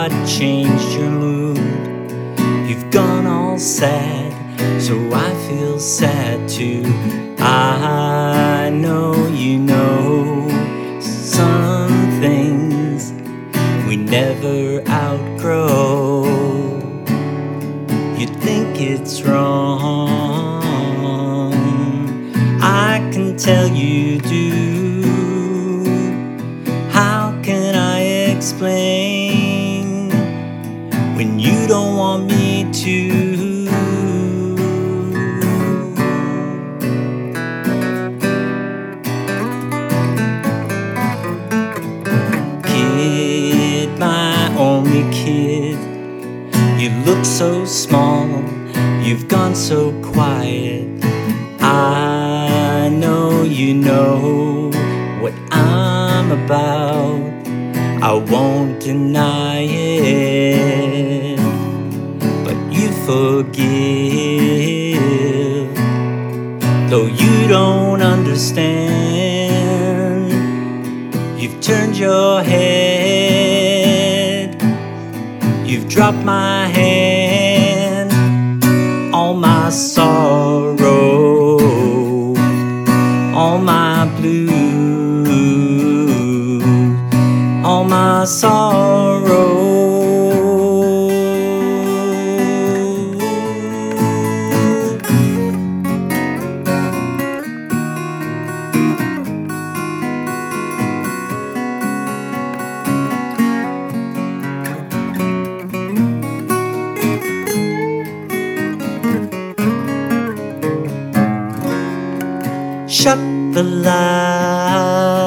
what changed your mood. You've gone all sad, so I feel sad too. I know you know want me to? Kid, my only kid, you look so small, you've gone so quiet. I know you know what I'm about, I won't deny it. Forgive, though you don't understand. You've turned your head, you've dropped my hand, all my sorrow, all my blues, all my sorrow. The light,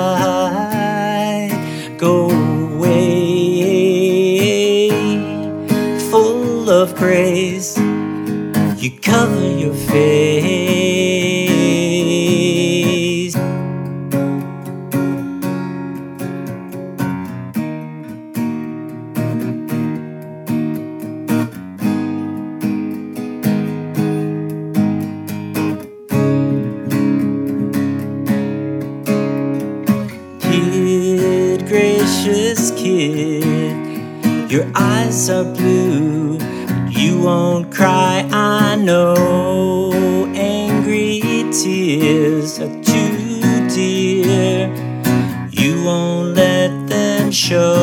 go away. Full of grace, you cover your face. Gracious kid, your eyes are blue, but you won't cry. I know angry tears are too dear. You won't let them show.